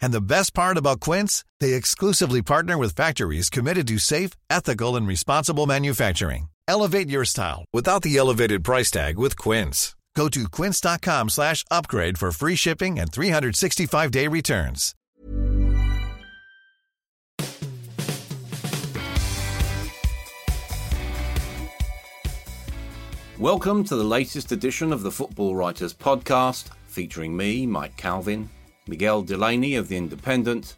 And the best part about Quince, they exclusively partner with factories committed to safe, ethical, and responsible manufacturing. Elevate your style without the elevated price tag with Quince. Go to quince.com slash upgrade for free shipping and 365-day returns. Welcome to the latest edition of the Football Writers Podcast, featuring me, Mike Calvin, Miguel Delaney of The Independent,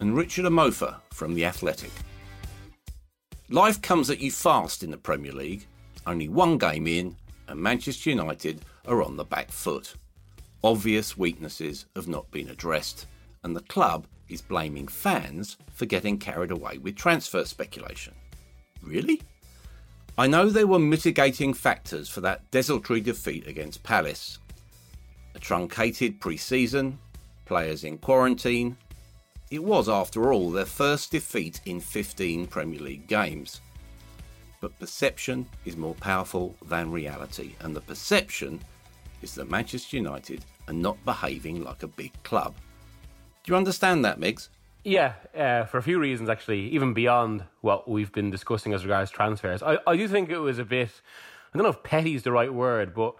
and Richard Amofa from The Athletic. Life comes at you fast in the Premier League, only one game in, and Manchester United are on the back foot. Obvious weaknesses have not been addressed, and the club is blaming fans for getting carried away with transfer speculation. Really? I know there were mitigating factors for that desultory defeat against Palace. A truncated pre season, players in quarantine. It was, after all, their first defeat in 15 Premier League games. But perception is more powerful than reality, and the perception is that Manchester United are not behaving like a big club. Do you understand that, Migs? Yeah, uh, for a few reasons, actually, even beyond what we've been discussing as regards transfers. I, I do think it was a bit, I don't know if petty is the right word, but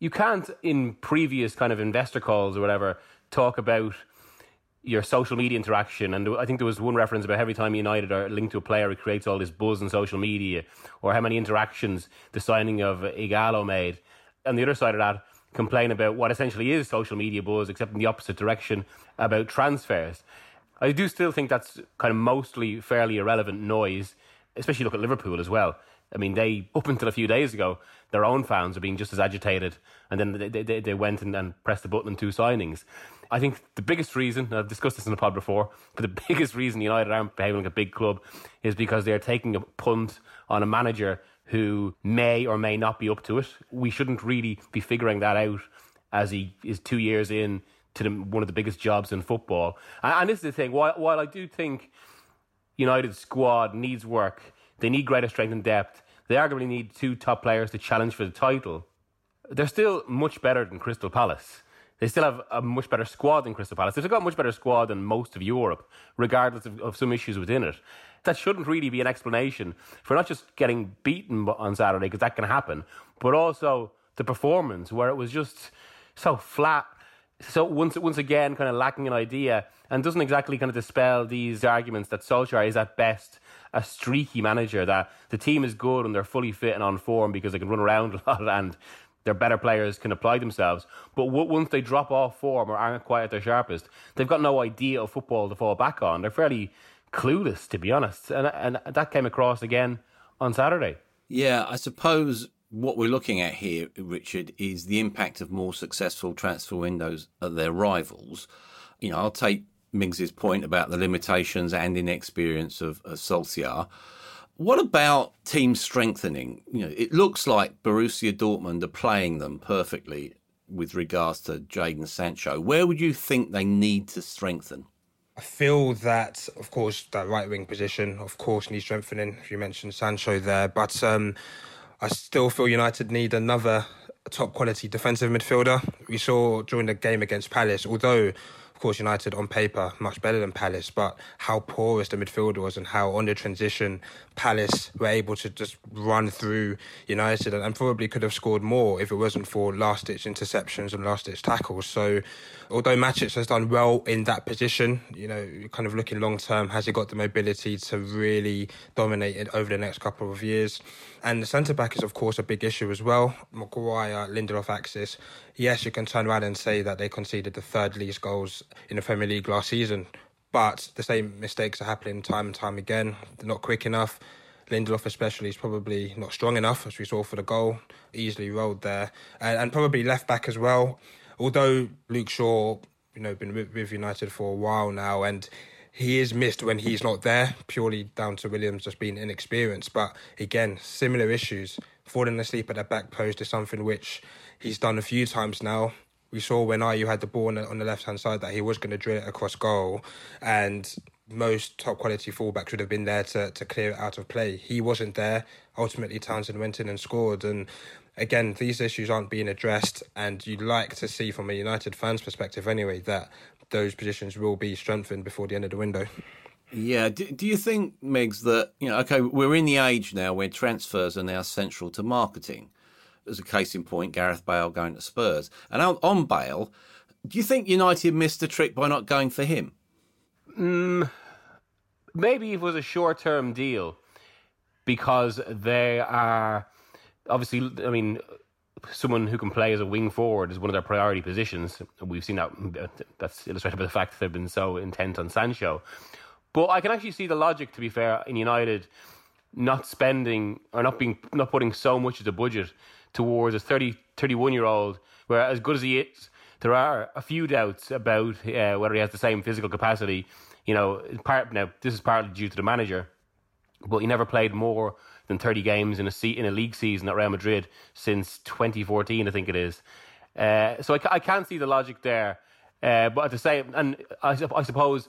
you can't, in previous kind of investor calls or whatever, talk about your social media interaction. And I think there was one reference about every time United are linked to a player, it creates all this buzz on social media, or how many interactions the signing of Ighalo made. And the other side of that, complain about what essentially is social media buzz, except in the opposite direction about transfers. I do still think that's kind of mostly fairly irrelevant noise, especially look at Liverpool as well. I mean, they, up until a few days ago, their own fans are being just as agitated, and then they, they, they went and, and pressed the button in two signings. I think the biggest reason, I've discussed this in the pod before, but the biggest reason United aren't behaving like a big club is because they're taking a punt on a manager who may or may not be up to it. We shouldn't really be figuring that out as he is two years in to the, one of the biggest jobs in football. And, and this is the thing, while, while I do think United's squad needs work, they need greater strength and depth, they arguably need two top players to challenge for the title. They're still much better than Crystal Palace. They still have a much better squad than Crystal Palace. They've got a much better squad than most of Europe, regardless of, of some issues within it. That shouldn't really be an explanation for not just getting beaten on Saturday, because that can happen, but also the performance where it was just so flat so once once again kind of lacking an idea and doesn't exactly kind of dispel these arguments that Solskjaer is at best a streaky manager that the team is good and they're fully fit and on form because they can run around a lot and their better players can apply themselves. But once they drop off form or aren't quite at their sharpest, they've got no idea of football to fall back on. They're fairly clueless, to be honest, and and that came across again on Saturday. Yeah, I suppose what we're looking at here, Richard, is the impact of more successful transfer windows at their rivals. You know, I'll take Migs's point about the limitations and inexperience of, of Solskjaer. What about team strengthening? You know, it looks like Borussia Dortmund are playing them perfectly with regards to Jadon Sancho. Where would you think they need to strengthen? I feel that, of course, that right wing position, of course, needs strengthening. You mentioned Sancho there, but um, I still feel United need another top quality defensive midfielder. We saw during the game against Palace, although course, United on paper much better than Palace, but how porous the midfield was and how on the transition Palace were able to just run through United and, probably could have scored more if it wasn't for last ditch interceptions and last ditch tackles. So, although Matic has done well in that position, you know, kind of looking long term, has he got the mobility to really dominate it over the next couple of years? And the centre back is, of course, a big issue as well. Maguire, Lindelof axis. Yes, you can turn around and say that they conceded the third least goals in the Premier League last season, but the same mistakes are happening time and time again. They're not quick enough. Lindelof, especially, is probably not strong enough, as we saw for the goal. Easily rolled there. And, and probably left back as well. Although Luke Shaw you know been with, with United for a while now, and he is missed when he's not there, purely down to Williams just being inexperienced. But again, similar issues. Falling asleep at the back post is something which he's done a few times now. We saw when Ayew had the ball on the, on the left hand side that he was going to drill it across goal, and most top quality fullbacks would have been there to, to clear it out of play. He wasn't there. Ultimately, Townsend went in and scored. And again, these issues aren't being addressed. And you'd like to see, from a United fans' perspective anyway, that those positions will be strengthened before the end of the window. Yeah. Do, do you think, Migs, that, you know, okay, we're in the age now where transfers are now central to marketing. As a case in point, Gareth Bale going to Spurs. And on, Bale, do you think United missed the trick by not going for him? Mm, maybe it was a short term deal because they are obviously, I mean, someone who can play as a wing forward is one of their priority positions. We've seen that. That's illustrated by the fact that they've been so intent on Sancho. But I can actually see the logic, to be fair, in United not spending or not being not putting so much of the budget towards a 30, 31 year old, where as good as he is, there are a few doubts about uh, whether he has the same physical capacity. You know, part now this is partly due to the manager, but he never played more than thirty games in a se- in a league season at Real Madrid since 2014, I think it is. Uh, so I, I can't see the logic there. Uh, but at the same, and I, I suppose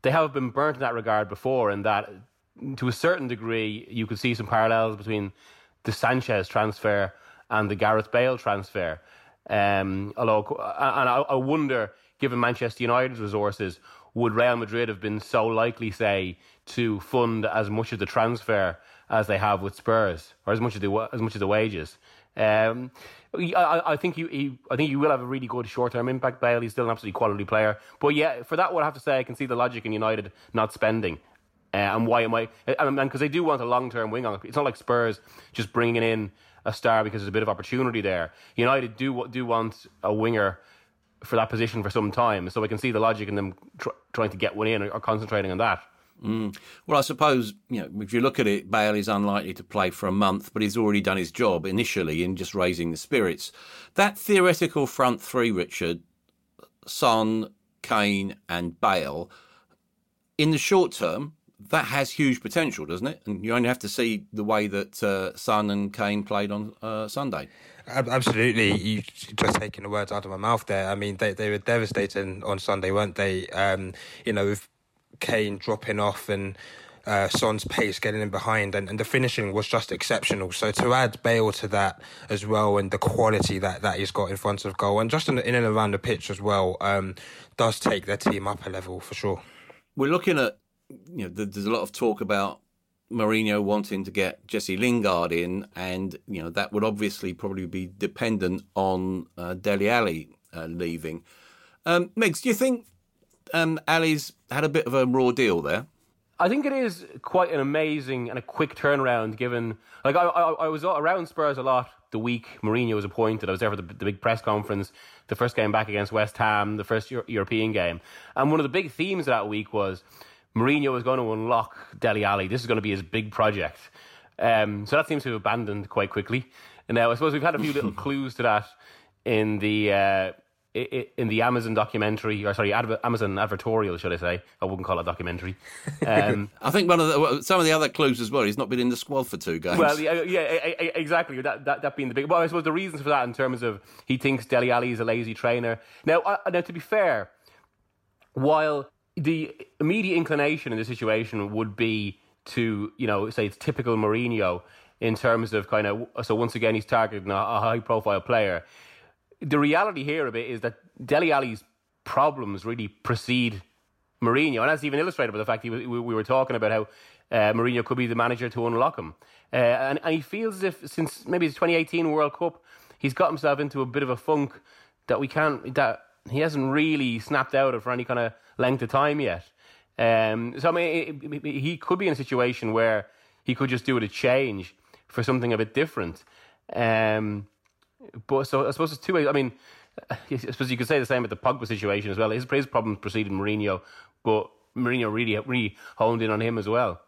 they have been burnt in that regard before, and that to a certain degree you could see some parallels between the Sanchez transfer and the Gareth Bale transfer. Um, although, and I, wonder, given Manchester United's resources, would Real Madrid have been so likely, say, to fund as much of the transfer as they have with Spurs, or as much of the as much of the wages? Um, I, I, think you, I think you will have a really good short term impact. Bale, he's still an absolutely quality player, but yeah, for that, what I have to say, I can see the logic in United not spending. Uh, and why am I? And because they do want a long term wing on. It's not like Spurs just bringing in a star because there's a bit of opportunity there. United do do want a winger for that position for some time, so I can see the logic in them tr- trying to get one in or, or concentrating on that. Mm. Well, I suppose you know if you look at it, Bale is unlikely to play for a month, but he's already done his job initially in just raising the spirits. That theoretical front three, Richard, Son, Kane, and Bale, in the short term, that has huge potential, doesn't it? And you only have to see the way that uh, Son and Kane played on uh, Sunday. Absolutely, you just taking the words out of my mouth there. I mean, they they were devastating on Sunday, weren't they? Um, you know, with Kane dropping off and uh, Son's pace getting in behind, and, and the finishing was just exceptional. So to add Bale to that as well, and the quality that, that he's got in front of goal, and just in, in and around the pitch as well, um, does take their team up a level for sure. We're looking at you know, there's a lot of talk about Mourinho wanting to get Jesse Lingard in, and you know that would obviously probably be dependent on uh, Dele Alli uh, leaving. Um, Migs, do you think um, Alli's had a bit of a raw deal there? I think it is quite an amazing and a quick turnaround. Given, like, I, I, I was around Spurs a lot the week Mourinho was appointed. I was there for the, the big press conference, the first game back against West Ham, the first Euro- European game, and one of the big themes that week was Mourinho is going to unlock Dele Alli. This is going to be his big project. Um, so that seems to have abandoned quite quickly. And now I suppose we've had a few little clues to that in the uh, in the Amazon documentary, or sorry, Amazon advertorial, should I say? I wouldn't call it documentary. Um, I think one of the, some of the other clues as well. He's not been in the squad for two games. Well, yeah, yeah exactly. That, that that being the big. Well, I suppose the reasons for that in terms of he thinks Dele Alli is a lazy trainer. Now, uh, now to be fair, while the immediate inclination in the situation would be to, you know, say it's typical Mourinho in terms of kind of, so once again, he's targeting a, a high profile player. The reality here of it is that Dele Alli's problems really precede Mourinho. And that's even illustrated by the fact we, we were talking about how uh, Mourinho could be the manager to unlock him. Uh, and, and he feels as if since maybe the 2018 World Cup, he's got himself into a bit of a funk that we can't, that he hasn't really snapped out of for any kind of length of time yet. Um, so I mean, it, it, he could be in a situation where he could just do it a change for something a bit different. Um, but so I suppose it's two ways. I mean, I suppose you could say the same with the Pogba situation as well. His, his problems preceded Mourinho, but Mourinho really really honed in on him as well.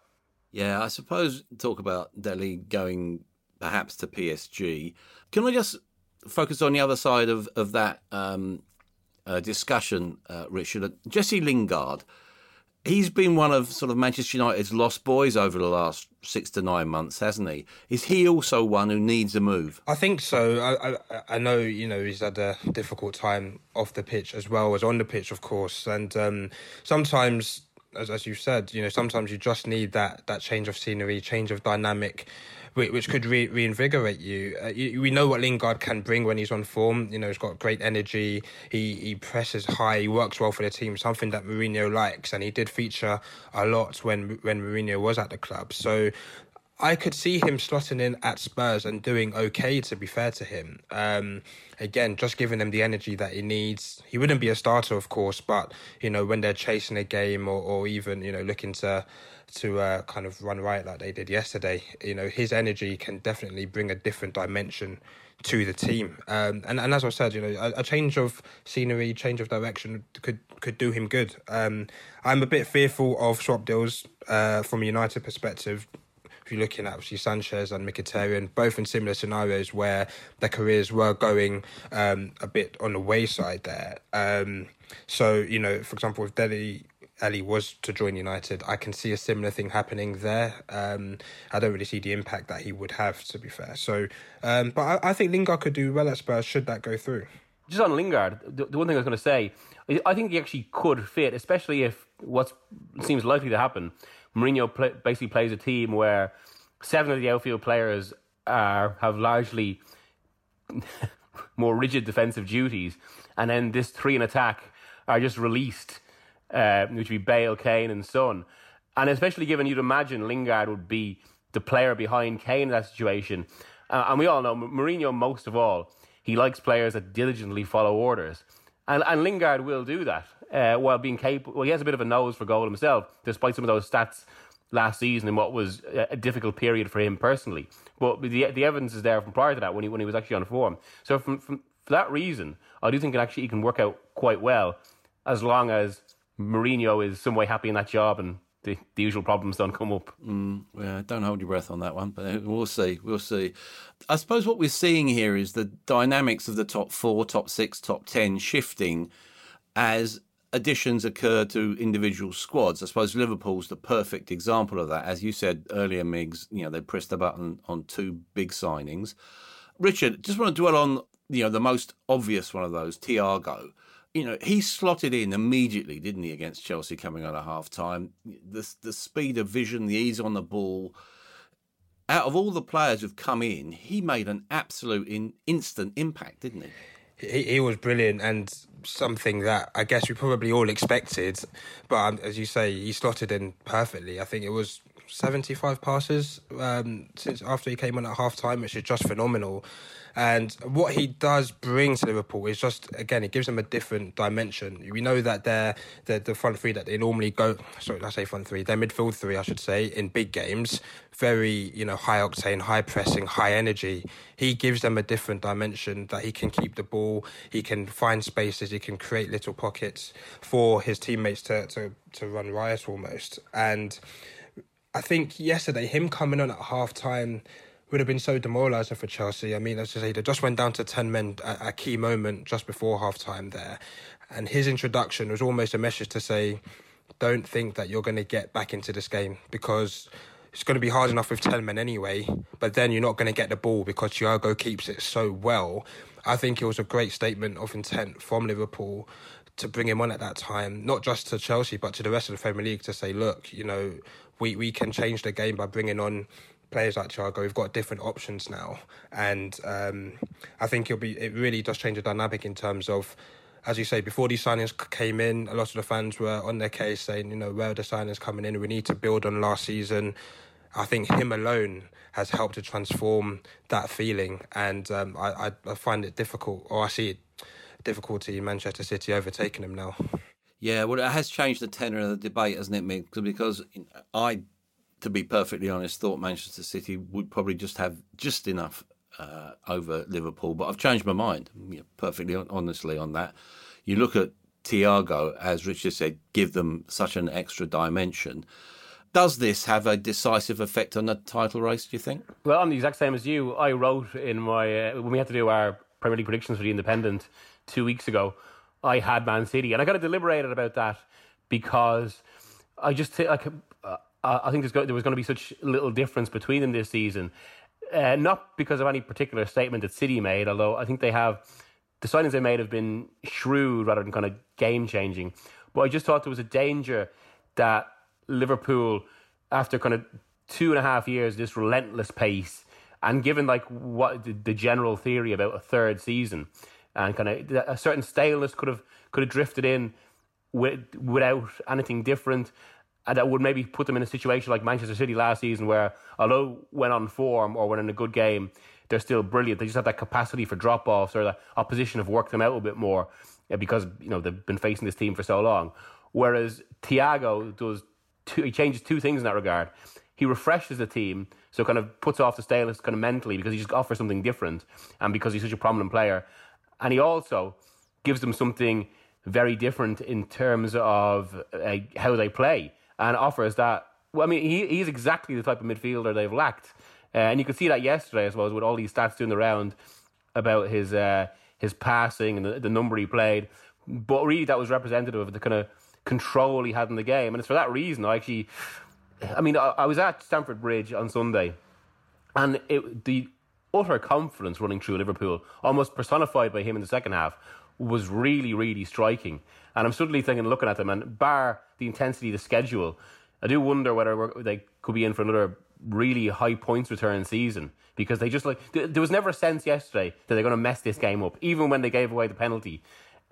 Yeah, I suppose talk about Dele going perhaps to PSG. Can I just focus on the other side of of that um, uh, discussion, uh, Richard. Jesse Lingard, he's been one of sort of Manchester United's lost boys over the last six to nine months, hasn't he? Is he also one who needs a move? I think so. I, I, I know you know he's had a difficult time off the pitch as well as on the pitch, of course, and um, sometimes. As, as you said, you know, sometimes you just need that, that change of scenery, change of dynamic, which could re- reinvigorate you. Uh, you. We know what Lingard can bring when he's on form. You know, he's got great energy. He he presses high. He works well for the team. Something that Mourinho likes, and he did feature a lot when when Mourinho was at the club. So I could see him slotting in at Spurs and doing okay. To be fair to him, um, again, just giving them the energy that he needs. He wouldn't be a starter, of course, but you know when they're chasing a game or, or even you know looking to to uh, kind of run right like they did yesterday. You know, his energy can definitely bring a different dimension to the team. Um, and and as I said, you know, a, a, change of scenery, change of direction could could do him good. Um, I'm a bit fearful of swap deals uh, from a United perspective. If you're looking at obviously Sanchez and Mkhitaryan, both in similar scenarios where their careers were going um, a bit on the wayside there. Um, so you know, for example, if Dele Alli was to join United, I can see a similar thing happening there. Um, I don't really see the impact that he would have, to be fair. So, um, but I, I, think Lingard could do well at Spurs should that go through. Just on Lingard, the, the one thing I was going to say, I think he actually could fit, especially if what seems likely to happen. Mourinho basically plays a team where seven of the outfield players are have largely more rigid defensive duties, and then this three in attack are just released uh, which would be Bale, Kane, and Son. And especially given you'd imagine Lingard would be the player behind Kane in that situation. Uh, and we all know Mourinho, most of all, he likes players that diligently follow orders. And, and Lingard will do that uh, while being capable. Well, he has a bit of a nose for goal himself, despite some of those stats last season in what was a difficult period for him personally. But the, the evidence is there from prior to that when he, when he was actually on form. So, from, from, for that reason, I do think it actually he can work out quite well as long as Mourinho is some way happy in that job and the, the usual problems don't come up. Mm, yeah, don't hold your breath on that one, but we'll see. We'll see. I suppose what we're seeing here is the dynamics of the top four, top six, top ten shifting as additions occur to individual squads. I suppose Liverpool's the perfect example of that. As you said earlier, Migs, you know, they pressed the button on two big signings. Richard, just want to dwell on, you know, the most obvious one of those, Thiago you know, he slotted in immediately, didn't he, against Chelsea coming out of half time? The, the speed of vision, the ease on the ball. Out of all the players who've come in, he made an absolute in, instant impact, didn't he? he? He was brilliant and something that I guess we probably all expected. But um, as you say, he slotted in perfectly. I think it was 75 passes um, since after he came on at half time, which is just phenomenal. And what he does bring to Liverpool is just again, it gives them a different dimension. We know that they're, they're the front three that they normally go. Sorry, I say front three. They're midfield three, I should say, in big games. Very you know high octane, high pressing, high energy. He gives them a different dimension that he can keep the ball. He can find spaces. He can create little pockets for his teammates to to to run riot almost and. I think yesterday, him coming on at half time would have been so demoralising for Chelsea. I mean, as I say, they just went down to 10 men at a key moment just before half time there. And his introduction was almost a message to say, don't think that you're going to get back into this game because it's going to be hard enough with 10 men anyway, but then you're not going to get the ball because Thiago keeps it so well. I think it was a great statement of intent from Liverpool to bring him on at that time, not just to Chelsea, but to the rest of the Premier League to say, look, you know, we, we can change the game by bringing on players like Thiago. We've got different options now, and um, I think it'll be it really does change the dynamic in terms of. As you say, before these signings came in, a lot of the fans were on their case saying, you know, where are the signings coming in? We need to build on last season. I think him alone has helped to transform that feeling, and um, I, I, find it difficult, or I see it difficulty in Manchester City overtaking him now. Yeah, well, it has changed the tenor of the debate, hasn't it, Mick? Because I, to be perfectly honest, thought Manchester City would probably just have just enough uh, over Liverpool, but I've changed my mind, know, perfectly honestly on that. You look at Thiago, as Richard said, give them such an extra dimension. Does this have a decisive effect on the title race, do you think? Well, I'm the exact same as you. I wrote in my, uh, when we had to do our Premier League predictions for the Independent two weeks ago, I had Man City, and I kind of deliberated about that because I just think like uh, I think there was going to be such little difference between them this season. Uh, not because of any particular statement that City made, although I think they have the signings they made have been shrewd rather than kind of game changing. But I just thought there was a danger that Liverpool, after kind of two and a half years, this relentless pace, and given like what the general theory about a third season, and kind of a certain staleness could have could have drifted in with, without anything different. And that would maybe put them in a situation like Manchester City last season, where although when on form or when in a good game, they're still brilliant. They just have that capacity for drop offs or the opposition have worked them out a bit more uh, because you know they've been facing this team for so long. Whereas Thiago does two, he changes two things in that regard. He refreshes the team, so kind of puts off the staleness kind of mentally because he just offers something different, and because he's such a prominent player, and he also gives them something very different in terms of uh, how they play, and offers that. Well, I mean, he he's exactly the type of midfielder they've lacked, uh, and you could see that yesterday, I suppose, with all these stats doing the round about his uh, his passing and the, the number he played. But really, that was representative of the kind of control he had in the game. And it's for that reason I actually, I mean, I, I was at Stamford Bridge on Sunday, and it, the utter confidence running through Liverpool, almost personified by him in the second half, was really, really striking. And I'm suddenly thinking, looking at them, and bar the intensity the schedule, I do wonder whether they could be in for another really high points return season because they just like there was never a sense yesterday that they're going to mess this game up, even when they gave away the penalty.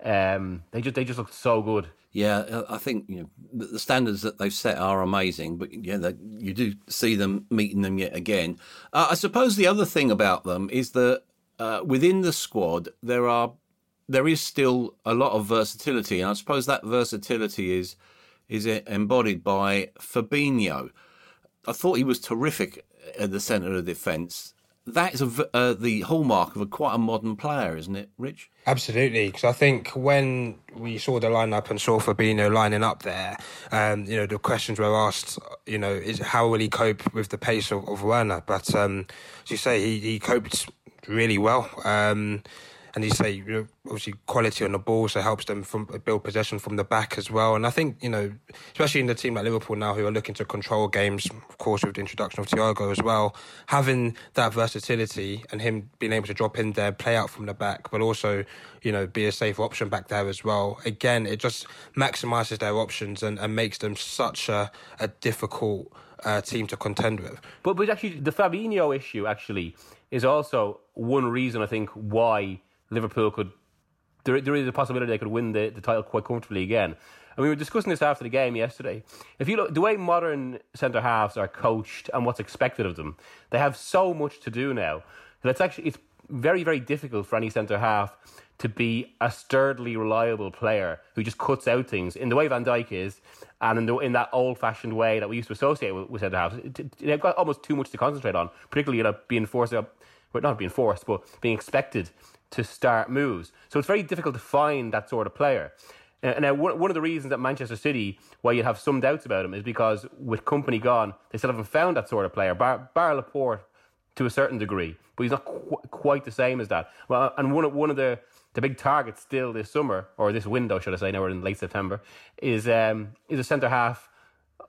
Um, they just they just looked so good. Yeah, uh, I think you know the standards that they've set are amazing, but yeah, you do see them meeting them yet again. Uh, I suppose the other thing about them is that uh, within the squad there are there is still a lot of versatility, and I suppose that versatility is is embodied by Fabinho. I thought he was terrific at the centre of defence that is a, uh, the hallmark of a quite a modern player, isn't it, Rich? Absolutely, because I think when we saw the lineup and saw Fabinho lining up there, um, you know, the questions were asked, you know, is how will he cope with the pace of, of Werner? But um, as you say, he, he coped really well. Um, and you say you know, obviously quality on the ball, so helps them from build possession from the back as well. And I think you know, especially in the team like Liverpool now, who are looking to control games, of course, with the introduction of Thiago as well, having that versatility and him being able to drop in there, play out from the back, but also you know be a safe option back there as well. Again, it just maximises their options and, and makes them such a, a difficult. Uh, team to contend with. But but actually, the Fabinho issue actually is also one reason I think why Liverpool could. There, there is a possibility they could win the, the title quite comfortably again. And we were discussing this after the game yesterday. If you look, the way modern centre halves are coached and what's expected of them, they have so much to do now that it's actually it's very very difficult for any centre half to be a sturdily reliable player who just cuts out things in the way Van Dijk is, and in, the, in that old fashioned way that we used to associate with, with centre halves. They've got almost too much to concentrate on, particularly you know, being forced, well, not being forced, but being expected to start moves. So it's very difficult to find that sort of player. Uh, now, one of the reasons that Manchester City, why you have some doubts about him, is because with Kompany gone, they still haven't found that sort of player. Bar, Bar Laporte, to a certain degree, but he's not qu- quite the same as that. Well, and one of, one of the, the big targets still this summer, or this window, should I say, now we're in late September, is um, is a centre half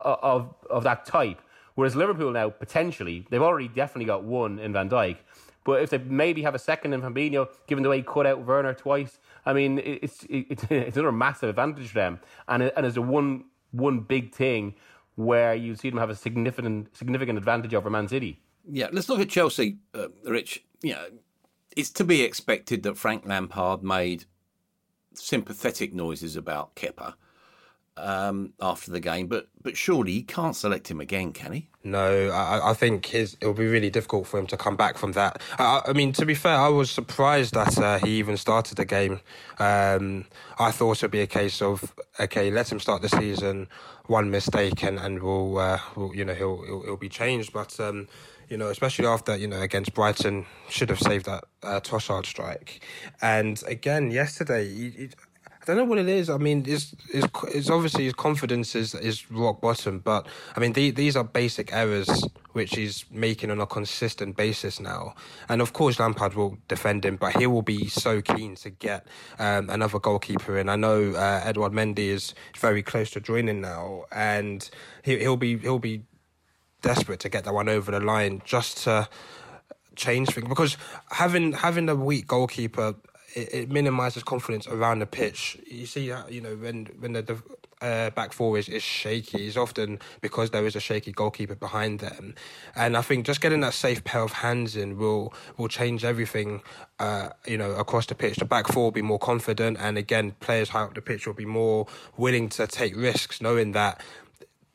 of of that type. Whereas Liverpool now potentially they've already definitely got one in Van Dijk, but if they maybe have a second in Fabinho, given the way he cut out Werner twice, I mean, it's it's, it's another massive advantage for them. And and is the one one big thing where you see them have a significant significant advantage over Man City. Yeah, let's look at Chelsea, uh, Rich. Know, it's to be expected that Frank Lampard made sympathetic noises about Kepa um, after the game, but but surely he can't select him again, can he? No, I, I think his it will be really difficult for him to come back from that. I, I mean, to be fair, I was surprised that uh, he even started the game. Um, I thought it'd be a case of okay, let him start the season, one mistake, and and we'll, uh, we'll you know he'll, he'll, he'll be changed, but. Um, you know, especially after you know against Brighton, should have saved that uh, Trossard strike. And again, yesterday, he, he, I don't know what it is. I mean, it's it's, it's obviously his confidence is is rock bottom, but I mean the, these are basic errors which he's making on a consistent basis now. And of course, Lampard will defend him, but he will be so keen to get um, another goalkeeper in. I know uh, Edouard Mendy is very close to joining now, and he, he'll be he'll be desperate to get that one over the line just to change things because having having a weak goalkeeper it, it minimises confidence around the pitch. You see, you know, when when the uh, back four is, is shaky, it's often because there is a shaky goalkeeper behind them. And I think just getting that safe pair of hands in will will change everything. Uh, you know, across the pitch, the back four will be more confident, and again, players high up the pitch will be more willing to take risks, knowing that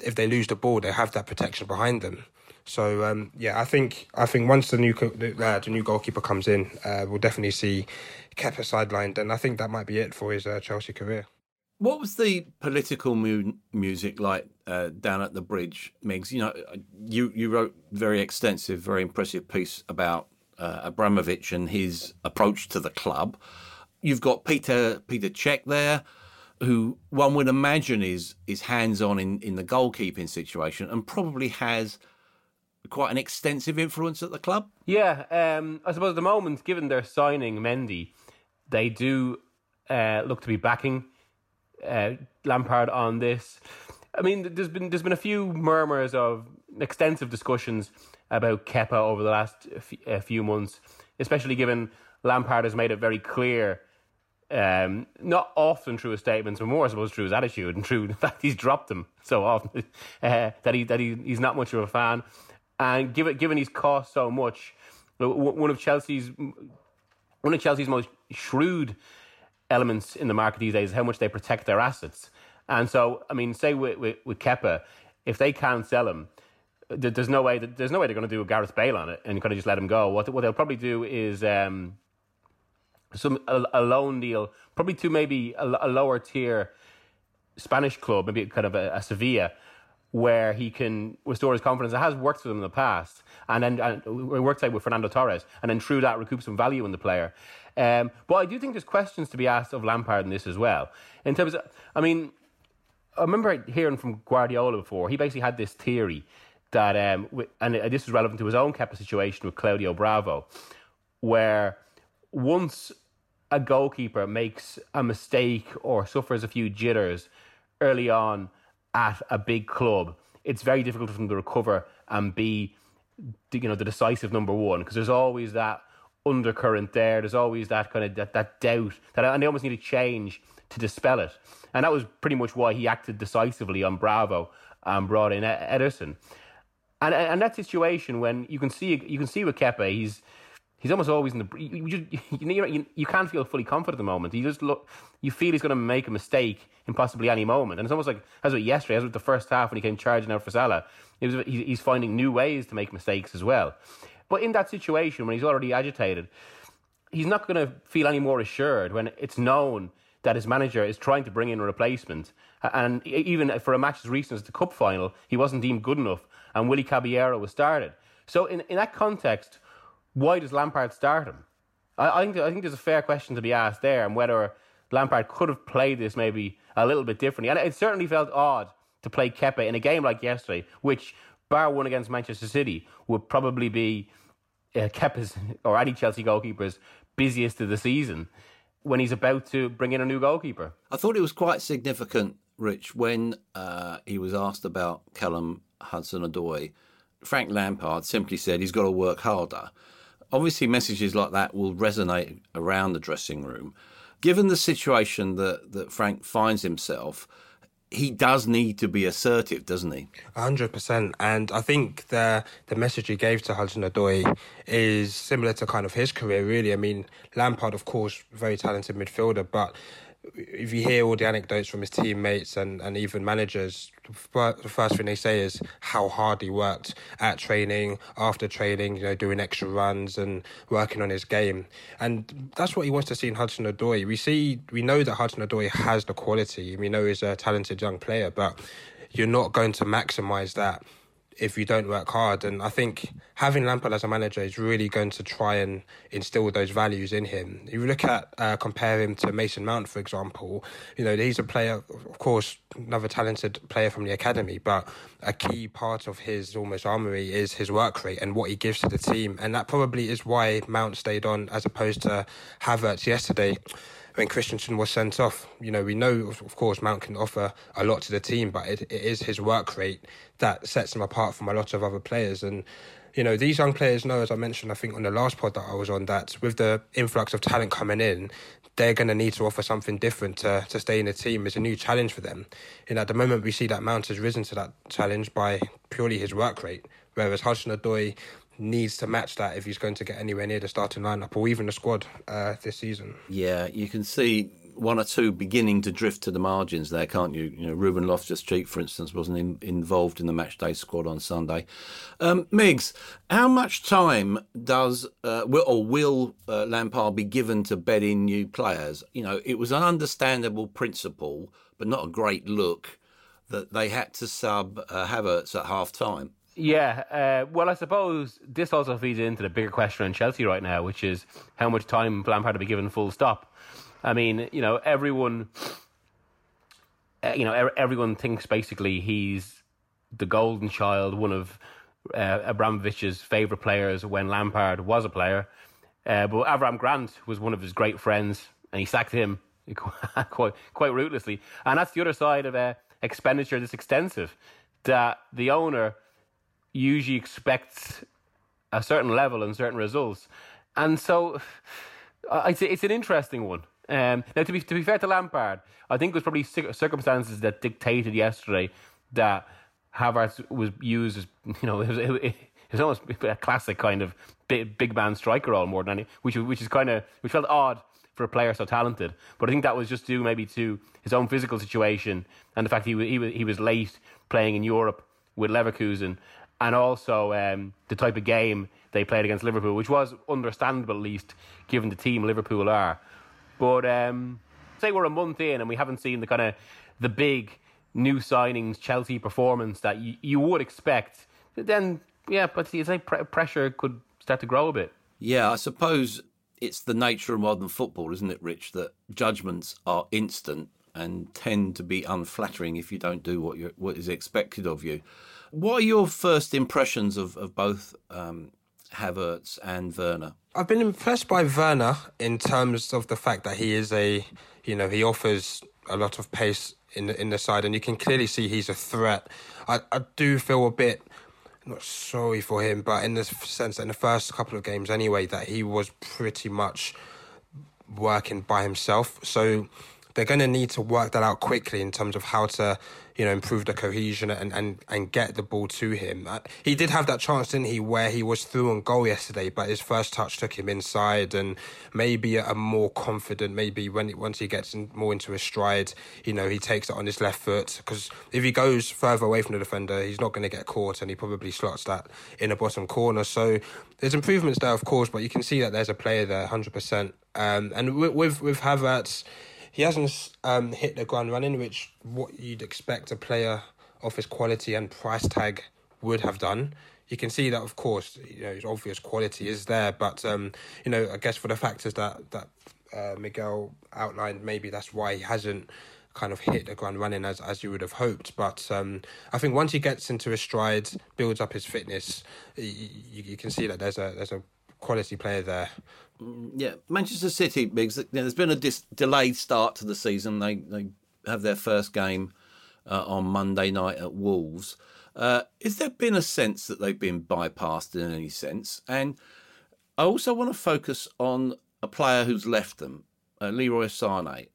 if they lose the ball, they have that protection behind them. So um, yeah, I think I think once the new uh, the new goalkeeper comes in, uh, we'll definitely see Kepa sidelined, and I think that might be it for his uh, Chelsea career. What was the political mu- music like uh, down at the bridge, Migs? You know, you you wrote very extensive, very impressive piece about uh, Abramovich and his approach to the club. You've got Peter Peter Cech there, who one would imagine is is hands on in, in the goalkeeping situation and probably has quite an extensive influence at the club. Yeah, um, I suppose at the moment, given their signing Mendy, they do uh, look to be backing uh, Lampard on this. I mean, there's been there's been a few murmurs of extensive discussions about Kepa over the last f- few months, especially given Lampard has made it very clear, um, not often through his statements, but more, I suppose, through his attitude and through the fact he's dropped him so often uh, that he that he, he's not much of a fan. And given given he's cost so much, one of Chelsea's one of Chelsea's most shrewd elements in the market these days is how much they protect their assets. And so, I mean, say with with, with if they can't sell him, there's no way that there's no way they're going to do a Gareth Bale on it and kind of just let him go. What what they'll probably do is um, some a, a, loan deal, probably to maybe a, a, lower tier Spanish club, maybe kind of a, a Sevilla, where he can restore his confidence. It has worked for them in the past, and then and it worked out with Fernando Torres, and then through that recoup some value in the player. Um, but I do think there's questions to be asked of Lampard in this as well. In terms of, I mean, I remember hearing from Guardiola before. He basically had this theory that, um, and this is relevant to his own Kepa situation with Claudio Bravo, where once a goalkeeper makes a mistake or suffers a few jitters early on at a big club, it's very difficult for them to recover and be, you know, the decisive number one because there's always that undercurrent there. There's always that kind of that, that doubt that and they almost need a change to dispel it. And that was pretty much why he acted decisively on Bravo um, and brought in Ederson. And and that situation when you can see you can see with Kepa, he's he's almost always in the you you, you, you can't feel fully confident at the moment. You just look you feel he's going to make a mistake in possibly any moment. And it's almost like as with yesterday, as with the first half when he came charging out for Salah, it was he's finding new ways to make mistakes as well. But in that situation when he's already agitated, he's not going to feel any more assured when it's known that his manager is trying to bring in a replacement. And even for a match as recent as the cup final, he wasn't deemed good enough, and Willy Caballero was started. So in in that context, why does Lampard start him? I, I think I think there's a fair question to be asked there, and whether Lampard could have played this maybe a little bit differently. And it certainly felt odd to play Kepa in a game like yesterday, which, bar one against Manchester City, would probably be uh, Kepa's or any Chelsea goalkeeper's busiest of the season when he's about to bring in a new goalkeeper. I thought it was quite significant, Rich, when uh, he was asked about Callum Hudson-Odoi. Frank Lampard simply said he's got to work harder. Obviously, messages like that will resonate around the dressing room given the situation that, that Frank finds himself, he does need to be assertive, doesn't he? hundred percent. And I think the the message he gave to Hudson Odoi is similar to kind of his career, really. I mean, Lampard, of course, very talented midfielder, but if you hear all the anecdotes from his teammates and, and even managers, the first thing they say is how hard he worked at training, after training, you know, doing extra runs and working on his game. And that's what he wants to see in Hudson Odoi. We see, we know that Hudson Odoi has the quality. We know he's a talented young player, but you're not going to maximise that if you don't work hard. And I think having Lampard as a manager is really going to try and instill those values in him. If you look at uh, compare him to Mason Mount, for example, you know he's a player, of course, another talented player from the academy, but a key part of his almost armory is his work rate and what he gives to the team, and that probably is why Mount stayed on as opposed to Havertz yesterday when Christensen was sent off. You know, we know, of course, Mount can offer a lot to the team, but it, it is his work rate that sets him apart from a lot of other players. And, you know, these young players know, as I mentioned, I think on the last pod that I was on, that with the influx of talent coming in, they're going to need to offer something different to, to stay in the team. It's a new challenge for them. And at the moment, we see that Mount has risen to that challenge by purely his work rate, whereas Hudson Odoi needs to match that if he's going to get anywhere near the starting lineup or even the squad uh, this season. Yeah, you can see one or two beginning to drift to the margins there, can't you? You know, Ruben Loftus-Cheek, for instance, wasn't in, involved in the matchday squad on Sunday. Um, Migs, how much time does uh, will, or will uh, Lampard be given to bed in new players? You know, it was an understandable principle, but not a great look that they had to sub uh, Havertz at half time. Yeah, uh, well, I suppose this also feeds into the bigger question on Chelsea right now, which is how much time Lampard to be given full stop. I mean, you know, everyone, uh, you know, everyone thinks basically he's the golden child, one of uh, Abramovich's favourite players when Lampard was a player. Uh, but Avram Grant was one of his great friends, and he sacked him quite quite ruthlessly. And that's the other side of uh, expenditure that's extensive. That the owner usually expects a certain level and certain results. And so it's, it's an interesting one. Um, now, to be, to be fair to Lampard, I think it was probably circumstances that dictated yesterday that Havertz was used as, you know, it was, it, was almost a classic kind of big, big man striker role more than any, which, which is kind of, which felt odd for a player so talented. But I think that was just due maybe to his own physical situation and the fact he, he, he was late playing in Europe with Leverkusen and also um, the type of game they played against Liverpool, which was understandable at least given the team Liverpool are. But um, say we're a month in and we haven't seen the kind of the big new signings Chelsea performance that you, you would expect. Then yeah, but you say pressure could start to grow a bit. Yeah, I suppose it's the nature of modern football, isn't it, Rich? That judgments are instant and tend to be unflattering if you don't do what you what is expected of you. What are your first impressions of, of both um, Havertz and Werner? I've been impressed by Werner in terms of the fact that he is a, you know, he offers a lot of pace in the, in the side, and you can clearly see he's a threat. I, I do feel a bit not sorry for him, but in the sense that in the first couple of games anyway, that he was pretty much working by himself. So they're going to need to work that out quickly in terms of how to, you know, improve the cohesion and, and, and get the ball to him. Uh, he did have that chance, didn't he, where he was through on goal yesterday, but his first touch took him inside and maybe a more confident, maybe when once he gets more into his stride, you know, he takes it on his left foot because if he goes further away from the defender, he's not going to get caught and he probably slots that in the bottom corner. So there's improvements there, of course, but you can see that there's a player there, 100%. Um, and with, with, with Havertz, he hasn't um, hit the ground running, which what you'd expect a player of his quality and price tag would have done. You can see that, of course, you know his obvious quality is there, but um, you know, I guess for the factors that that uh, Miguel outlined, maybe that's why he hasn't kind of hit the ground running as as you would have hoped. But um, I think once he gets into his stride, builds up his fitness, you, you can see that there's a there's a quality player there. Mm, yeah, Manchester City, Migs. There's been a dis- delayed start to the season. They they have their first game uh, on Monday night at Wolves. Uh, has there been a sense that they've been bypassed in any sense? And I also want to focus on a player who's left them, uh, Leroy Sané.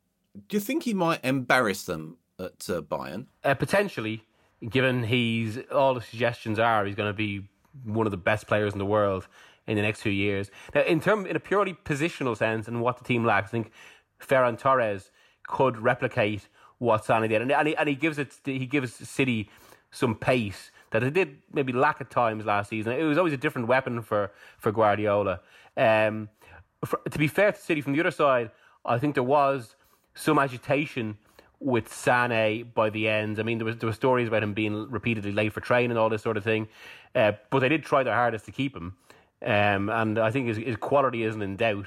Do you think he might embarrass them at uh, Bayern? Uh, potentially, given he's all the suggestions are he's going to be one of the best players in the world in the next few years. Now, in term, in a purely positional sense, and what the team lacks, I think Ferran Torres could replicate what Sané did, and, and, he, and he gives it, he gives City some pace that they did maybe lack at times last season. It was always a different weapon for for Guardiola. Um, for, to be fair to City, from the other side, I think there was some agitation with Sané by the end. I mean, there was there were stories about him being repeatedly late for training and all this sort of thing, uh, but they did try their hardest to keep him, um, and I think his, his quality isn't in doubt.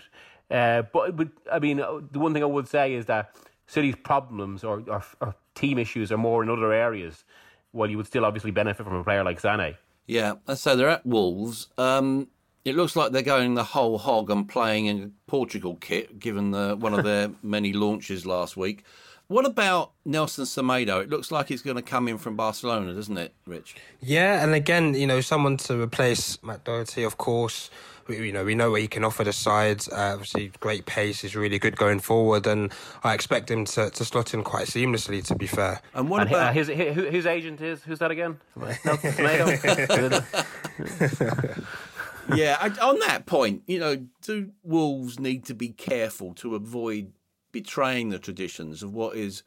Uh, but, but I mean, the one thing I would say is that City's problems or, or, or team issues are more in other areas, while you would still obviously benefit from a player like Sané. Yeah, so they're at Wolves. Um, it looks like they're going the whole hog and playing in Portugal kit, given the, one of their many launches last week. What about Nelson Semedo? It looks like he's going to come in from Barcelona, doesn't it, Rich? Yeah, and again, you know, someone to replace Matt Doherty, of course. We, you know, we know what he can offer the side. Uh, obviously, great pace is really good going forward, and I expect him to, to slot in quite seamlessly. To be fair. And what and about uh, his, his, his agent is who's that again? Nelson Semedo. yeah, I, on that point, you know, do Wolves need to be careful to avoid betraying the traditions of what is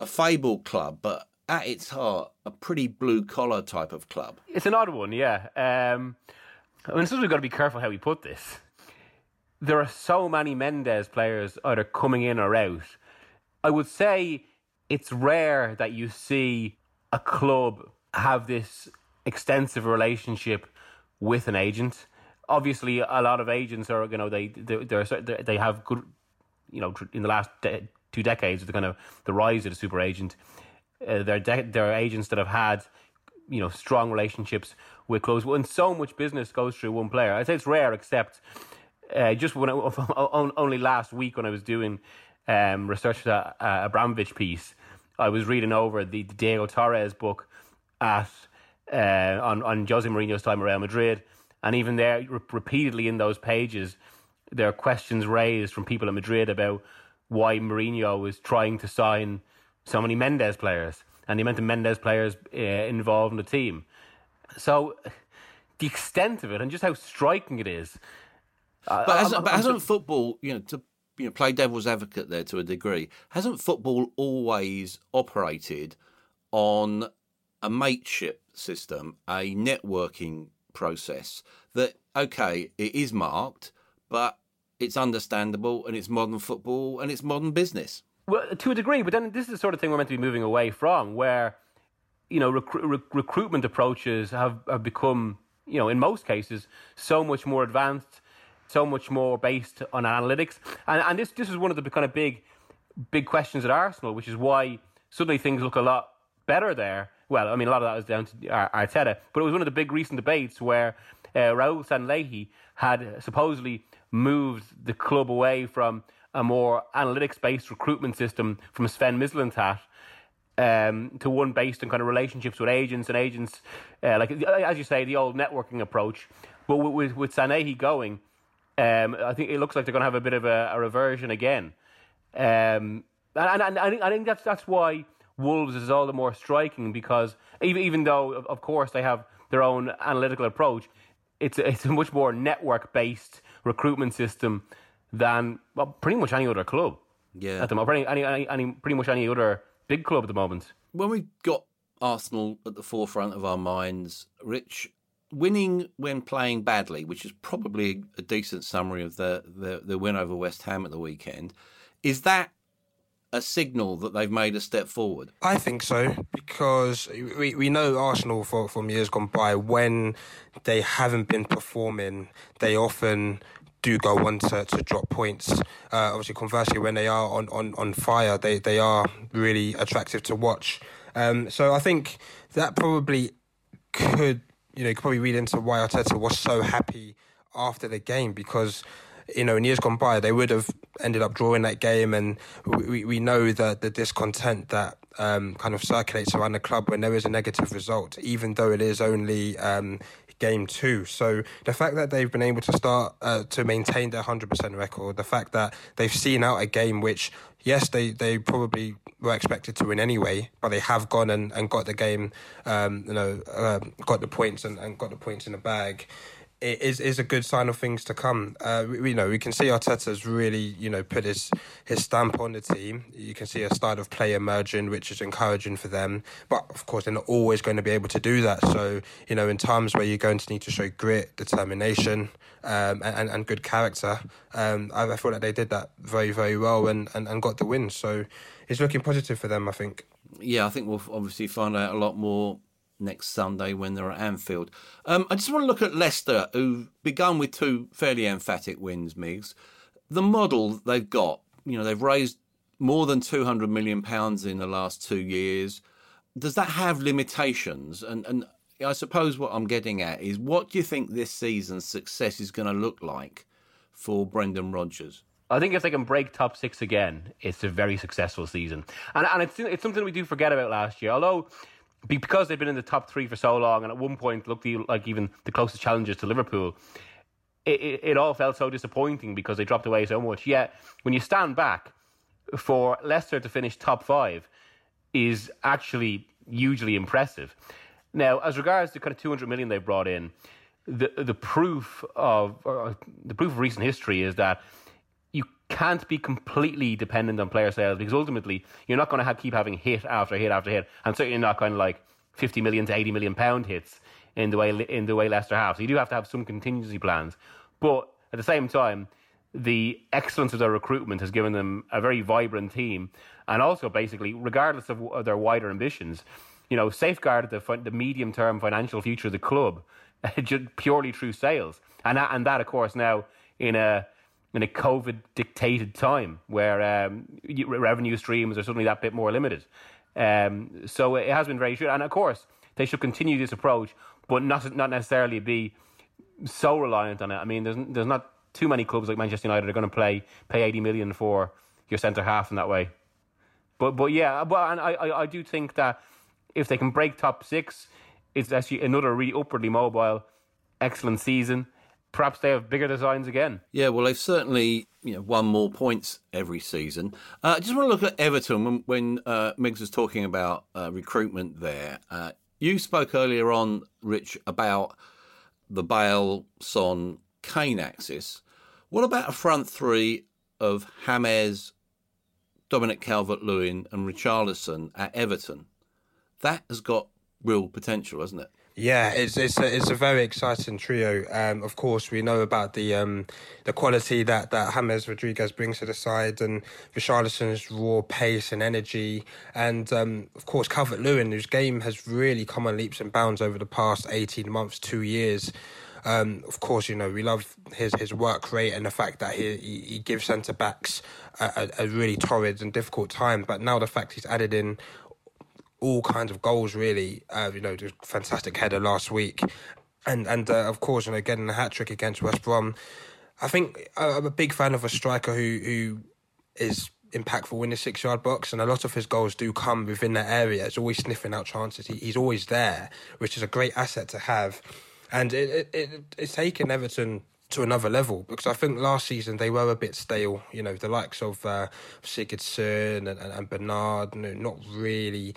a fabled club, but at its heart, a pretty blue collar type of club? It's an odd one, yeah. Um, I mean, since we've got to be careful how we put this. There are so many Mendes players either coming in or out. I would say it's rare that you see a club have this extensive relationship with an agent. Obviously, a lot of agents are, you know, they they they have good, you know, in the last de- two decades, the kind of the rise of the super agent. Uh, there, de- there are agents that have had, you know, strong relationships with clubs. And so much business goes through one player. I'd say it's rare, except uh, just when I, only last week when I was doing um, research for that uh, Abramovich piece, I was reading over the, the Diego Torres book at uh, on on Jose Mourinho's time at Real Madrid, and even there, re- repeatedly in those pages, there are questions raised from people in Madrid about why Mourinho was trying to sign so many Mendes players and the amount of Mendes players uh, involved in the team. So the extent of it and just how striking it is. But, has, but hasn't football, you know, to you know, play devil's advocate there to a degree, hasn't football always operated on a mateship system, a networking process that, okay, it is marked, but it's understandable and it's modern football and it's modern business. Well, to a degree, but then this is the sort of thing we're meant to be moving away from, where you know rec- rec- recruitment approaches have, have become, you know, in most cases, so much more advanced, so much more based on analytics, and and this this is one of the kind of big big questions at Arsenal, which is why suddenly things look a lot better there. Well, I mean, a lot of that was down to Arteta, but it was one of the big recent debates where uh, Raul Sanllehi had supposedly moved the club away from a more analytics based recruitment system from Sven Mislintat um, to one based on kind of relationships with agents and agents, uh, like as you say, the old networking approach. But with, with, with Sanllehi going, um, I think it looks like they're going to have a bit of a, a reversion again. Um, and, and, and I, think, I think that's that's why Wolves is all the more striking because even even though of course they have their own analytical approach, it's a, it's a much more network based recruitment system than well, pretty much any other club. Yeah, at the moment, any, any, any, pretty much any other big club at the moment. When we got Arsenal at the forefront of our minds, Rich, winning when playing badly, which is probably a decent summary of the, the, the win over West Ham at the weekend, is that a signal that they've made a step forward? I think so because we, we know Arsenal for, from years gone by when they haven't been performing, they often do go on to, to drop points. Uh, obviously, conversely, when they are on, on, on fire, they, they are really attractive to watch. Um, so I think that probably could, you know, could probably read into why Arteta was so happy after the game because you know, in years gone by, they would have ended up drawing that game, and we, we know that the discontent that um, kind of circulates around the club when there is a negative result, even though it is only um, game two. So the fact that they've been able to start uh, to maintain their 100% record, the fact that they've seen out a game which, yes, they, they probably were expected to win anyway, but they have gone and, and got the game, um, you know, uh, got the points and, and got the points in the bag it is is a good sign of things to come. Uh, we, you know, we can see Arteta's really, you know, put his his stamp on the team. You can see a style of play emerging, which is encouraging for them. But of course, they're not always going to be able to do that. So, you know, in times where you're going to need to show grit, determination, um, and, and good character, um, I, I feel like they did that very, very well and, and, and got the win. So, it's looking positive for them. I think. Yeah, I think we'll obviously find out a lot more next Sunday when they're at Anfield. Um, I just want to look at Leicester, who've begun with two fairly emphatic wins. Migs, the model they've got. You know, they've raised more than two hundred million pounds in the last two years. Does that have limitations? And and I suppose what I'm getting at is what do you think this season's success is going to look like for Brendan Rodgers? I think if they can break top six again, it's a very successful season. And, and it's, it's something we do forget about last year. Although, because they've been in the top three for so long and at one point looked like even the closest challengers to Liverpool, it, it, it all felt so disappointing because they dropped away so much. Yet, when you stand back, for Leicester to finish top five is actually hugely impressive. Now, as regards to kind of 200 million they brought in, the the proof of uh, the proof of recent history is that you can't be completely dependent on player sales because ultimately you're not going to keep having hit after hit after hit, and certainly not kind of like 50 million to 80 million pound hits in the way in the way Leicester have. So you do have to have some contingency plans, but at the same time, the excellence of their recruitment has given them a very vibrant team, and also basically, regardless of, of their wider ambitions, you know, safeguarded the, the medium term financial future of the club purely through sales. And that, and that, of course, now in a in a COVID dictated time where um, revenue streams are suddenly that bit more limited. Um, so it has been very true. And of course, they should continue this approach, but not not necessarily be so reliant on it. I mean, there's there's not too many clubs like Manchester United are going to play pay 80 million for your centre half in that way. But but yeah, but and I, I, I do think that if they can break top six, it's actually another really upwardly mobile, excellent season. Perhaps they have bigger designs again. Yeah, well, they've certainly you know won more points every season. Uh, I just want to look at Everton when, when uh, Migs was talking about uh, recruitment there. Uh, you spoke earlier on, Rich, about the Bale, Son, Kane axis. What about a front three of James, Dominic Calvert Lewin, and Richarlison at Everton? that has got real potential, hasn't it? Yeah, it's it's a, it's a very exciting trio. Um, of course, we know about the um, the quality that, that James Rodriguez brings to the side, and Richarlison's raw pace and energy, and um, of course Calvert Lewin, whose game has really come on leaps and bounds over the past eighteen months, two years. Um, of course, you know we love his his work rate and the fact that he he, he gives centre backs a, a, a, really torrid and difficult time. But now the fact he's added in all kinds of goals. Really, uh, you know, the fantastic header last week, and and uh, of course, you know, getting a hat trick against West Brom. I think uh, I'm a big fan of a striker who who is impactful in the six yard box, and a lot of his goals do come within that area. He's always sniffing out chances. He, he's always there, which is a great asset to have. And it, it, it, it's taken Everton to another level because I think last season they were a bit stale. You know, the likes of uh, Sigurdsson and, and, and Bernard, you know, not really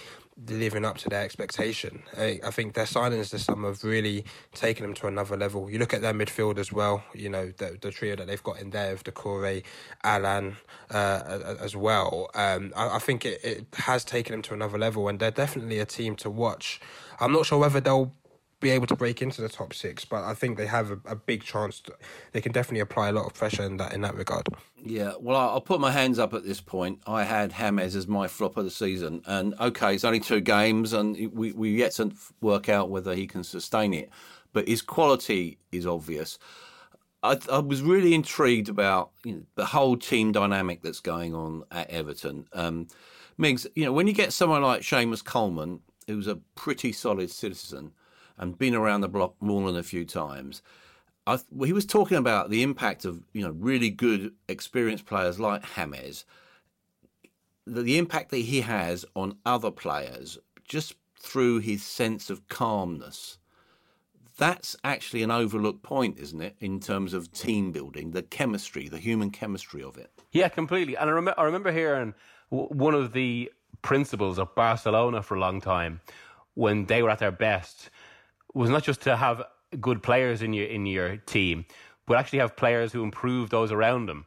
living up to their expectation. I, I, think their signings this summer have really taken them to another level. You look at their midfield as well, you know, the, the trio that they've got in there of Doucouré, Allan uh, as well. Um, I, I, think it, it has taken them to another level and they're definitely a team to watch. I'm not sure whether they'll be able to break into the top six, but I think they have a, a big chance. To, they can definitely apply a lot of pressure in that in that regard. Yeah, well, I'll put my hands up at this point. I had James as my flop of the season, and okay, it's only two games, and we we yet to work out whether he can sustain it. But his quality is obvious. I, I was really intrigued about you know, the whole team dynamic that's going on at Everton. Um, Migs, you know, when you get someone like Seamus Coleman, who's a pretty solid citizen and been around the block more than a few times. I, he was talking about the impact of you know really good experienced players like James, the, the impact that he has on other players just through his sense of calmness. That's actually an overlooked point, isn't it, in terms of team building, the chemistry, the human chemistry of it? Yeah, completely. And I, rem- I remember hearing one of the principles of Barcelona for a long time when they were at their best was not just to have good players in your in your team, but actually have players who improve those around them.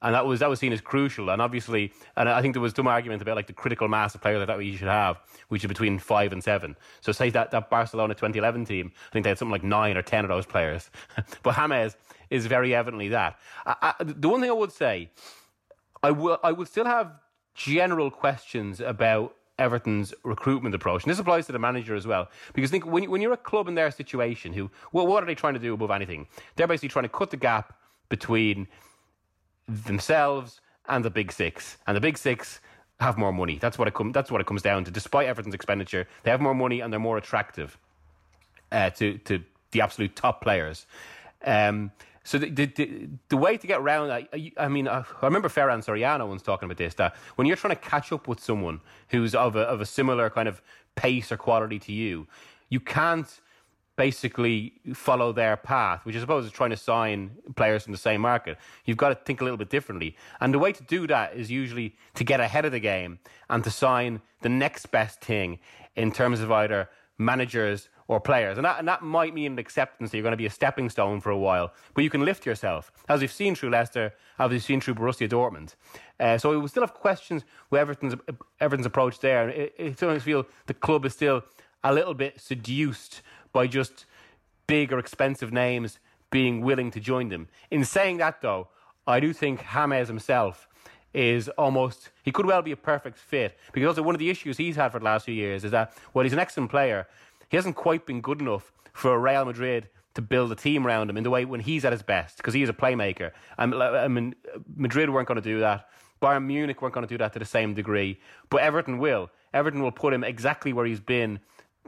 And that was that was seen as crucial. And obviously, and I think there was some argument about like the critical mass of players that you should have, which is between five and seven. So say that that Barcelona 2011 team, I think they had something like nine or ten of those players. but James is very evidently that. I, I, the one thing I would say, I will I would still have general questions about Everton's recruitment approach, and this applies to the manager as well. Because think when, when you're a club in their situation, who well, what are they trying to do above anything? They're basically trying to cut the gap between themselves and the big six, and the big six have more money. That's what it comes. That's what it comes down to. Despite Everton's expenditure, they have more money and they're more attractive uh, to to the absolute top players. Um, so the, the, the, way to get around, I, I mean, uh, I remember Ferran Soriano once talking about this, that when you're trying to catch up with someone who's of a, of a similar kind of pace or quality to you, you can't basically follow their path, which I suppose is trying to sign players from the same market. You've got to think a little bit differently. And the way to do that is usually to get ahead of the game and to sign the next best thing in terms of either managers or players. And that, and that might mean an acceptance that you're going to be a stepping stone for a while, but you can lift yourself, as we've seen through Leicester, as we've seen through Borussia Dortmund. Uh, so we still have questions with Everton's, Everton's approach there. And it, it sometimes feel the club is still a little bit seduced by just big or expensive names being willing to join them. In saying that, though, I do think James himself is almost he could well be a perfect fit because also one of the issues he's had for the last few years is that well he's an excellent player, he hasn't quite been good enough for a Real Madrid to build a team around him in the way when he's at his best because he is a playmaker. I mean, Madrid weren't going to do that. Bayern Munich weren't going to do that to the same degree, but Everton will. Everton will put him exactly where he's been,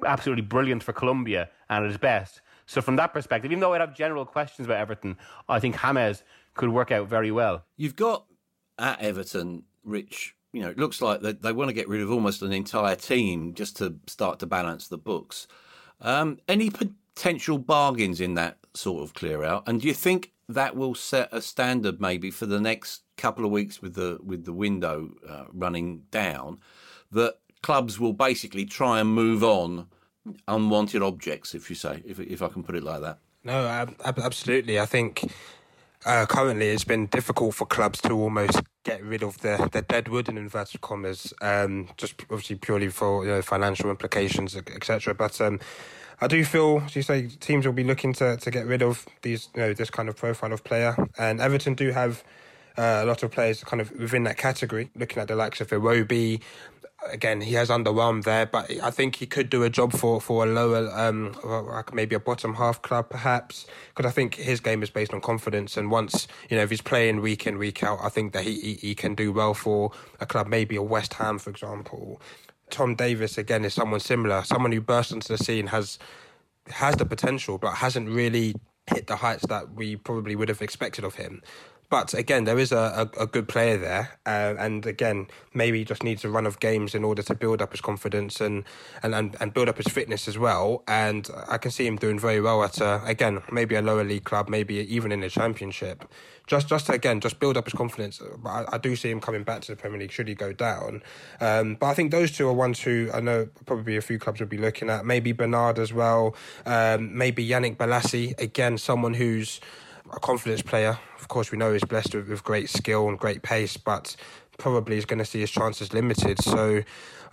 absolutely brilliant for Colombia and at his best. So from that perspective, even though I'd have general questions about Everton, I think James could work out very well. You've got at Everton, Rich, you know, it looks like they, they want to get rid of almost an entire team just to start to balance the books. Um, any potential bargains in that sort of clear out? And do you think that will set a standard maybe for the next couple of weeks with the with the window uh, running down that clubs will basically try and move on unwanted objects, if you say, if if I can put it like that. No, absolutely. I think uh, currently it's been difficult for clubs to almost get rid of the, the dead wood in inverted commas, um, just obviously purely for you know, financial implications, etc. But um, I do feel, as you say, teams will be looking to, to get rid of these, you know, this kind of profile of player, and Everton do have. Uh, a lot of players kind of within that category, looking at the likes of Iwobi, again, he has underwhelmed there, but I think he could do a job for, for a lower, um, maybe a bottom half club, perhaps. Because I think his game is based on confidence, and once you know if he's playing week in week out, I think that he, he, he can do well for a club, maybe a West Ham, for example. Tom Davies again is someone similar, someone who burst onto the scene has has the potential, but hasn't really hit the heights that we probably would have expected of him. But again, there is a, a, a good player there, uh, and again, maybe he just needs a run of games in order to build up his confidence and, and, and, and build up his fitness as well. And I can see him doing very well at a, again maybe a lower league club, maybe even in the championship. Just just again just build up his confidence. But I, I, do see him coming back to the Premier League should he go down. Um, but I think those two are ones who I know probably a few clubs would be looking at. Maybe Bernard as well. Um, maybe Yannick Bolasie again, someone who's a confidence player. Of course, we know he's blessed with, with great skill and great pace, but probably is going to see his chances limited. So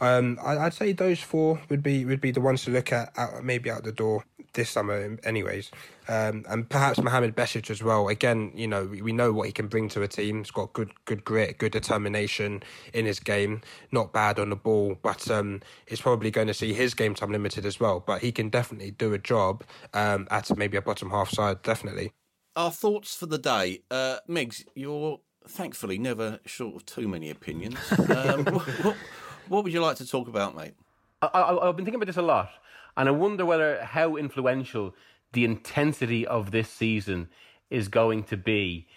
um, I, would say those four would be would be the ones to look at maybe out the door this summer, anyways. Um, and perhaps Mohamed Besic as well. Again, you know, we, we know what he can bring to a team. He's got good good grit, good determination in his game. Not bad on the ball, but um, he's probably going to see his game time limited as well. But he can definitely do a job um, at maybe a bottom half side, definitely our thoughts for the day. Uh, Migs, you're thankfully never short of too many opinions. Um, what, what, would you like to talk about, mate? I, have been thinking about this a lot, and I wonder whether how influential the intensity of this season is going to be.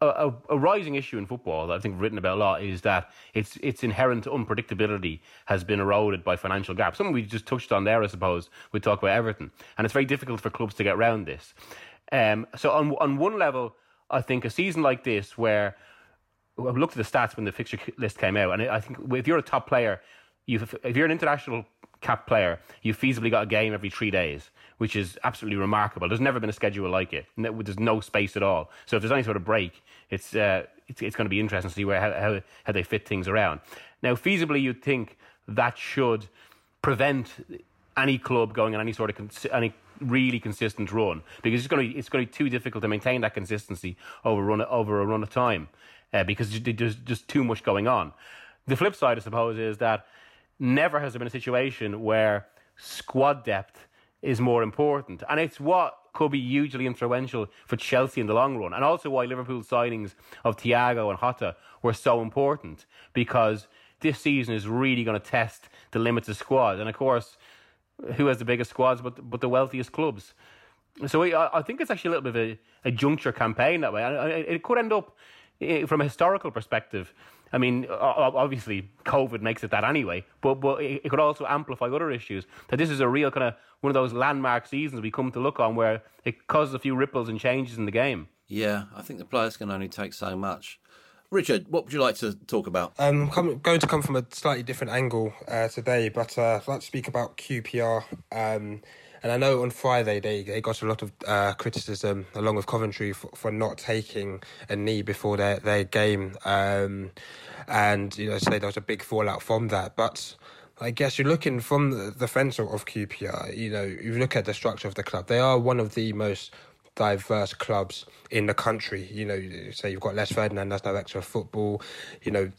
A, a, a, rising issue in football that I think I've written about a lot is that its its inherent unpredictability has been eroded by financial gaps. Something we just touched on there, I suppose. We talk about Everton, and it's very difficult for clubs to get around this. Um, so on on one level, I think a season like this, where I looked at the stats when the fixture list came out, and I think if you're a top player, you if you're an international cap player, you've feasibly got a game every three days, which is absolutely remarkable. There's never been a schedule like it. There's no space at all. So if there's any sort of break, it's uh, it's, it's going to be interesting to see where how, how, how they fit things around. Now, feasibly, you'd think that should prevent any club going on any sort of any really consistent run because it's going to it's going to be too difficult to maintain that consistency over run over a run of time uh, because there's just too much going on. The flip side, I suppose, is that never has there been a situation where squad depth is more important. And it's what could be hugely influential for Chelsea in the long run. And also why Liverpool's signings of Thiago and Jota were so important because this season is really going to test the limits of squad. And of course, who has the biggest squads but, but the wealthiest clubs? So I, I think it's actually a little bit of a, a juncture campaign that way. And it could end up, eh, from a historical perspective, I mean, obviously, COVID makes it that anyway, but but it could also amplify other issues. That this is a real kind of one of those landmark seasons we come to look on where it causes a few ripples and changes in the game. Yeah, I think the players can only take so much. Richard, what would you like to talk about? I'm um, going to come from a slightly different angle uh, today, but uh, I'd like to speak about QPR. Um, and I know on Friday they, they got a lot of uh, criticism along with Coventry for, for not taking a knee before their, their game. Um, and, you know, say there was a big fallout from that. But I guess you're looking from the fence of QPR, you know, you look at the structure of the club, they are one of the most diverse clubs in the country. You know, say you've got Les Ferdinand as director of football. You know,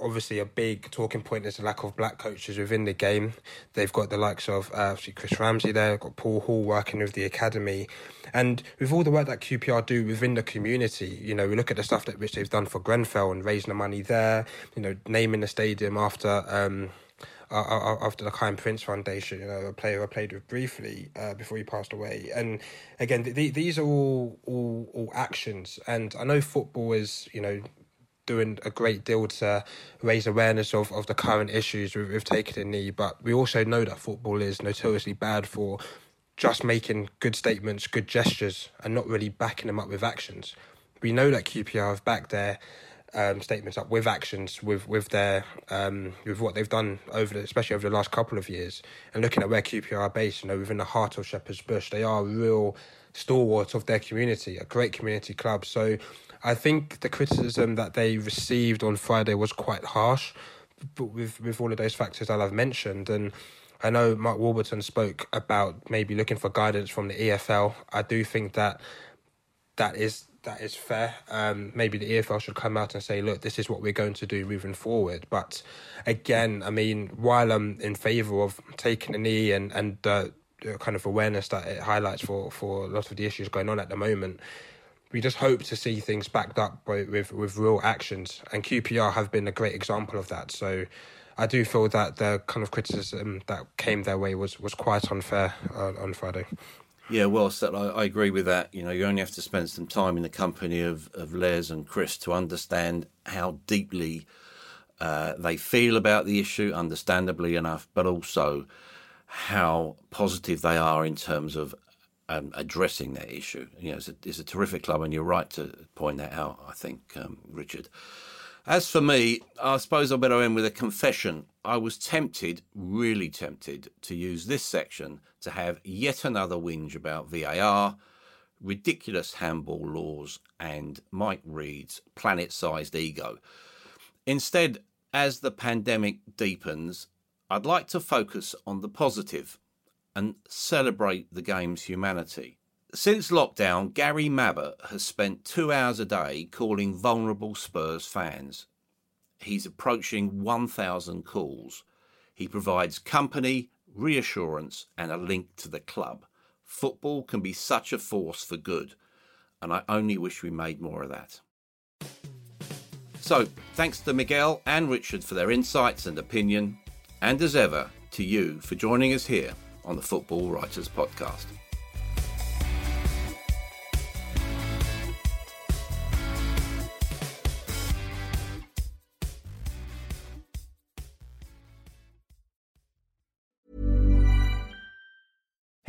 obviously a big talking point is the lack of black coaches within the game. They've got the likes of uh, Chris Ramsey there, got Paul Hall working with the academy, and with all the work that QPR do within the community, you know, we look at the stuff that which they've done for Grenfell and raising the money there. You know, naming the stadium after. Um, after the Kiyan Prince Foundation, you know, a player I played with briefly uh, before he passed away. And again, th- these are all, all all actions. And I know football is, you know, doing a great deal to raise awareness of, of the current issues with, with taking a knee. But we also know that football is notoriously bad for just making good statements, good gestures, and not really backing them up with actions. We know that QPR have backed their um, statements up with actions, with with their um, with what they've done over, the, especially over the last couple of years, and looking at where QPR are based, you know, within the heart of Shepherd's Bush, they are real stalwarts of their community, a great community club. So, I think the criticism that they received on Friday was quite harsh, but with with all of those factors that I've mentioned, and I know Mark Warburton spoke about maybe looking for guidance from the EFL. I do think that that is that is fair. Um, maybe the EFL should come out and say, look, this is what we're going to do moving forward. But again, I mean, while I'm in favour of taking a knee and, and uh, kind of awareness that it highlights for, for a lot of the issues going on at the moment, we just hope to see things backed up by, with, with real actions. And QPR have been a great example of that. So I do feel that the kind of criticism that came their way was, was quite unfair uh, on Friday. Yeah, well. I, I, agree with that. You know, you only have to spend some time in the company of, of Les and Chris to understand how deeply uh, they feel about the issue, understandably enough, but also how positive they are in terms of um, addressing that issue. You know, it's a, it's a, terrific club, and you're right to point that out, I think, um, Richard. As for me, I suppose I better end with a confession. I was tempted, really tempted, to use this section to have yet another whinge about VAR, ridiculous handball laws, and Mike Reed's planet sized ego. Instead, as the pandemic deepens, I'd like to focus on the positive and celebrate the game's humanity. Since lockdown, Gary Mabbutt has spent two hours a day calling vulnerable Spurs fans. He's approaching 1,000 calls. He provides company, reassurance, and a link to the club. Football can be such a force for good, and I only wish we made more of that. So, thanks to Miguel and Richard for their insights and opinion, and as ever, to you for joining us here on the Football Writers Podcast.